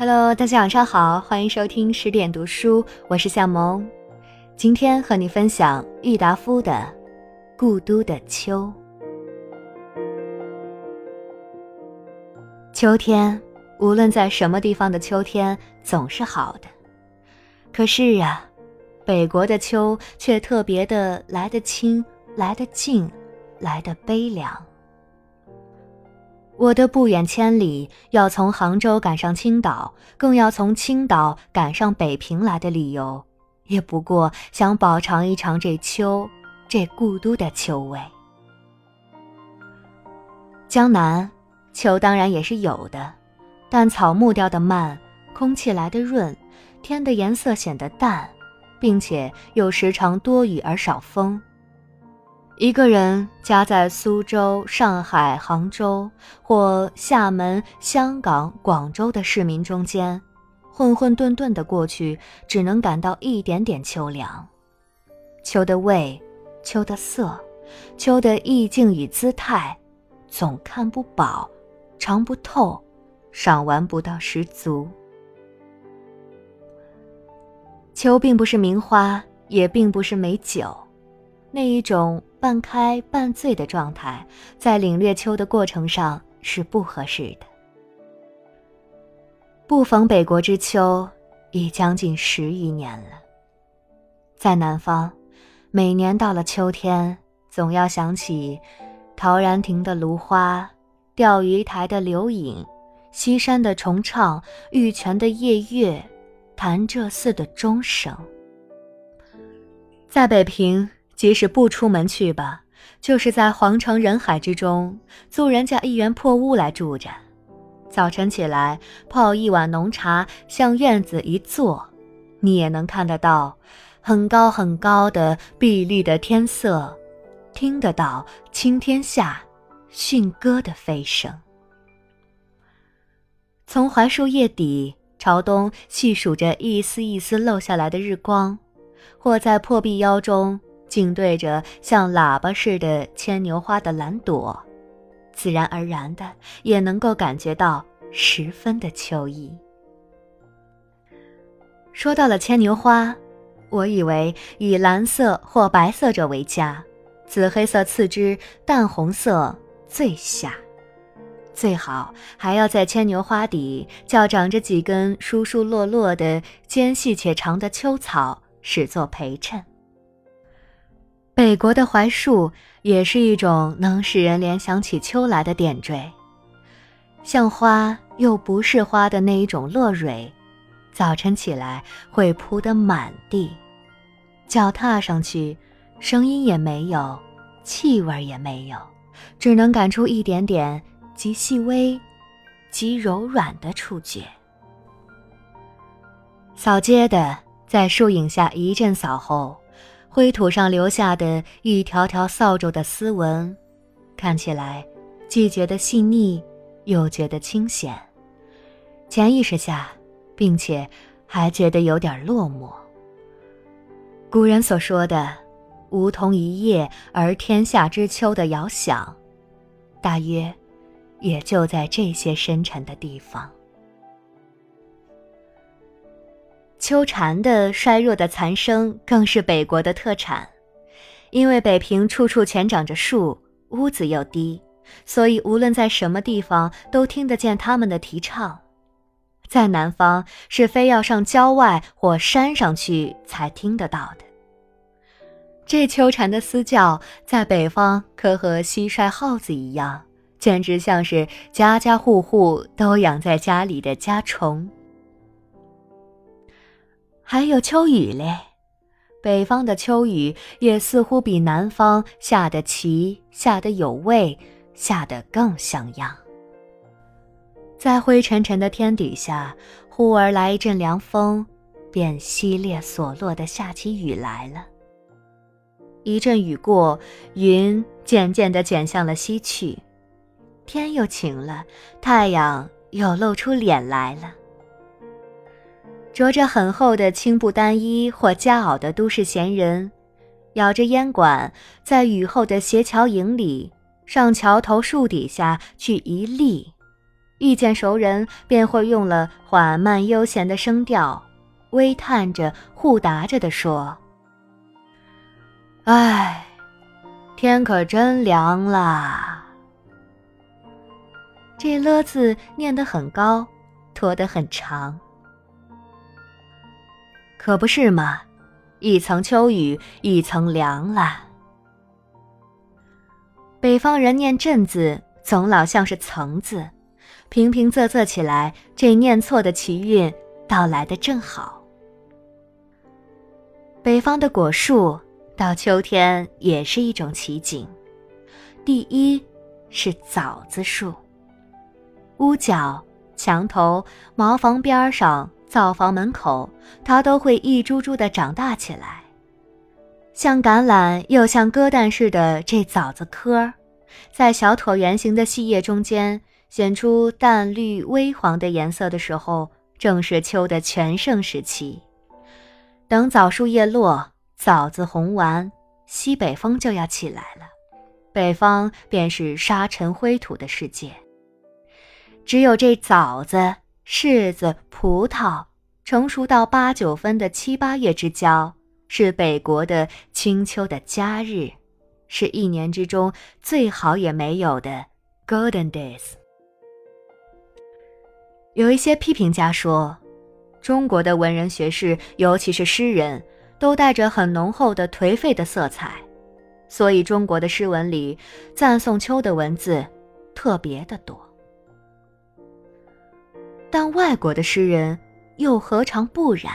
Hello，大家晚上好，欢迎收听十点读书，我是夏萌。今天和你分享郁达夫的《故都的秋》。秋天，无论在什么地方的秋天总是好的。可是啊，北国的秋却特别的来得清，来得静，来得悲凉。我的不远千里要从杭州赶上青岛，更要从青岛赶上北平来的理由，也不过想饱尝一尝这秋，这故都的秋味。江南，秋当然也是有的，但草木掉得慢，空气来得润，天的颜色显得淡，并且又时常多雨而少风。一个人夹在苏州、上海、杭州或厦门、香港、广州的市民中间，混混沌沌的过去，只能感到一点点秋凉。秋的味，秋的色，秋的意境与姿态，总看不饱，尝不透，赏玩不到十足。秋并不是名花，也并不是美酒。那一种半开半醉的状态，在领略秋的过程上是不合适的。不逢北国之秋，已将近十余年了。在南方，每年到了秋天，总要想起陶然亭的芦花、钓鱼台的柳影、西山的重唱、玉泉的夜月、潭柘寺的钟声。在北平。即使不出门去吧，就是在皇城人海之中租人家一园破屋来住着。早晨起来泡一碗浓茶，向院子一坐，你也能看得到很高很高的碧绿的天色，听得到青天下驯鸽的飞声。从槐树叶底朝东细数着一丝一丝漏下来的日光，或在破壁腰中。竟对着像喇叭似的牵牛花的蓝朵，自然而然的也能够感觉到十分的秋意。说到了牵牛花，我以为以蓝色或白色者为佳，紫黑色次之，淡红色最下。最好还要在牵牛花底较长着几根疏疏落落的尖细且长的秋草，使作陪衬。北国的槐树也是一种能使人联想起秋来的点缀，像花又不是花的那一种落蕊，早晨起来会铺得满地，脚踏上去，声音也没有，气味也没有，只能感出一点点极细微、极柔软的触觉。扫街的在树影下一阵扫后。灰土上留下的一条条扫帚的丝纹，看起来既觉得细腻，又觉得清闲。潜意识下，并且还觉得有点落寞。古人所说的“梧桐一叶而天下之秋”的遥想，大约也就在这些深沉的地方。秋蝉的衰弱的残声更是北国的特产，因为北平处处全长着树，屋子又低，所以无论在什么地方都听得见他们的啼唱。在南方是非要上郊外或山上去才听得到的。这秋蝉的嘶叫，在北方可和蟋蟀、耗子一样，简直像是家家户户都养在家里的家虫。还有秋雨嘞，北方的秋雨也似乎比南方下得齐，下得有味，下得更像样。在灰沉沉的天底下，忽而来一阵凉风，便淅沥索落的下起雨来了。一阵雨过，云渐渐地卷向了西去，天又晴了，太阳又露出脸来了。着着很厚的青布单衣或夹袄的都市闲人，咬着烟管，在雨后的斜桥影里，上桥头树底下去一立，遇见熟人便会用了缓慢悠闲的声调，微叹着、互答着的说：“哎，天可真凉啦。”这了字念得很高，拖得很长，可不是嘛？一层秋雨一层凉了。北方人念“阵”字，总老像是“层”字，平平仄仄起来，这念错的奇韵到来的正好。北方的果树到秋天也是一种奇景。第一是枣子树。屋角、墙头、茅房边上、灶房门口，它都会一株株的长大起来。像橄榄又像鸽蛋似的这枣子颗，在小椭圆形的细叶中间显出淡绿微黄的颜色的时候，正是秋的全盛时期。等枣树叶落，枣子红完，西北风就要起来了，北方便是沙尘灰土的世界。只有这枣子、柿子、葡萄成熟到八九分的七八月之交，是北国的清秋的佳日，是一年之中最好也没有的 golden days。有一些批评家说，中国的文人学士，尤其是诗人，都带着很浓厚的颓废的色彩，所以中国的诗文里赞颂秋的文字特别的多。但外国的诗人又何尝不然？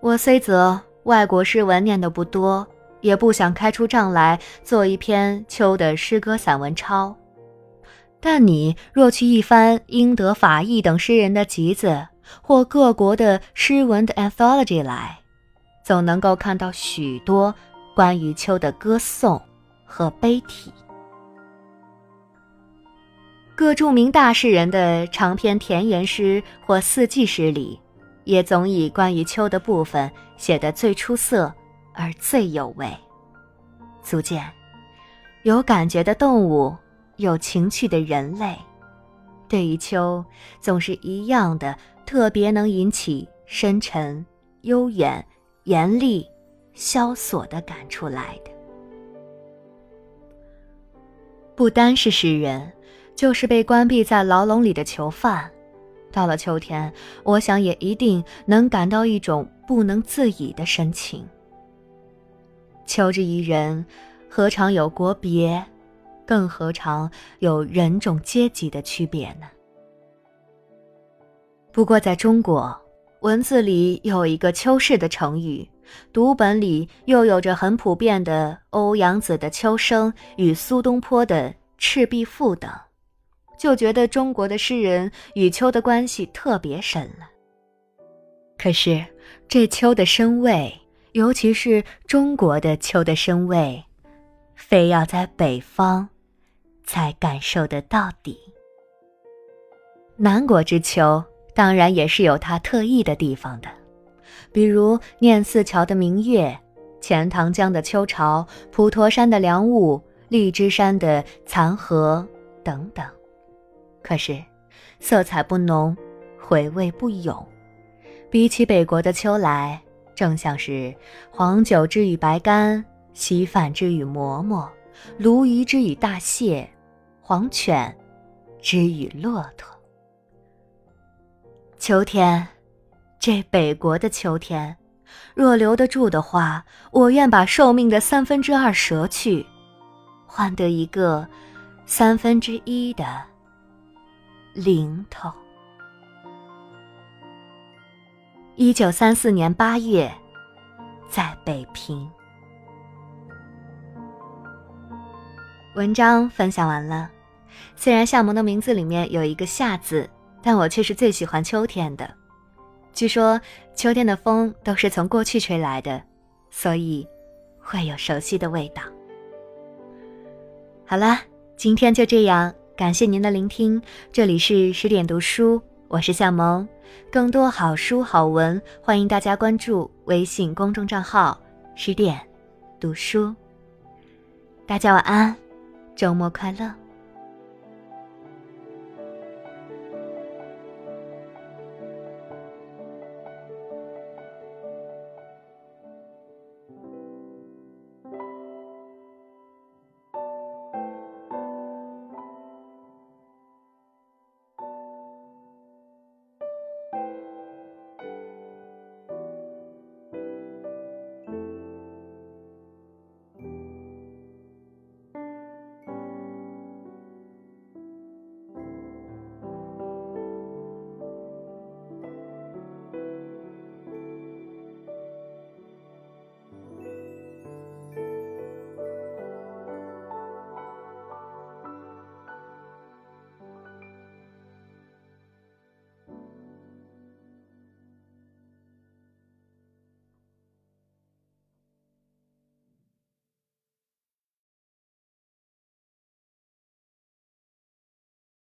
我虽则外国诗文念得不多，也不想开出账来做一篇秋的诗歌散文抄。但你若去一番英德法意等诗人的集子，或各国的诗文的 anthology 来，总能够看到许多关于秋的歌颂和悲体。各著名大诗人的长篇田园诗或四季诗里，也总以关于秋的部分写得最出色而最有味。足见，有感觉的动物，有情趣的人类，对于秋总是一样的特别能引起深沉、悠远、严厉、萧索的感触来的。不单是诗人。就是被关闭在牢笼里的囚犯，到了秋天，我想也一定能感到一种不能自已的深情。秋之于人，何尝有国别，更何尝有人种阶级的区别呢？不过在中国，文字里有一个“秋氏”的成语，读本里又有着很普遍的欧阳子的《秋声》与苏东坡的《赤壁赋》等。就觉得中国的诗人与秋的关系特别深了。可是这秋的深味，尤其是中国的秋的深味，非要在北方才感受得到底。南国之秋当然也是有它特异的地方的，比如念四桥的明月、钱塘江的秋潮、普陀山的凉雾、荔枝山的残荷等等。可是，色彩不浓，回味不永。比起北国的秋来，正像是黄酒之与白干，稀饭之与馍馍，鲈鱼之与大蟹，黄犬之与骆驼。秋天，这北国的秋天，若留得住的话，我愿把寿命的三分之二折去，换得一个三分之一的。零头。一九三四年八月，在北平。文章分享完了。虽然夏萌的名字里面有一个“夏”字，但我却是最喜欢秋天的。据说秋天的风都是从过去吹来的，所以会有熟悉的味道。好了，今天就这样。感谢您的聆听，这里是十点读书，我是夏萌。更多好书好文，欢迎大家关注微信公众账号“十点读书”。大家晚安，周末快乐。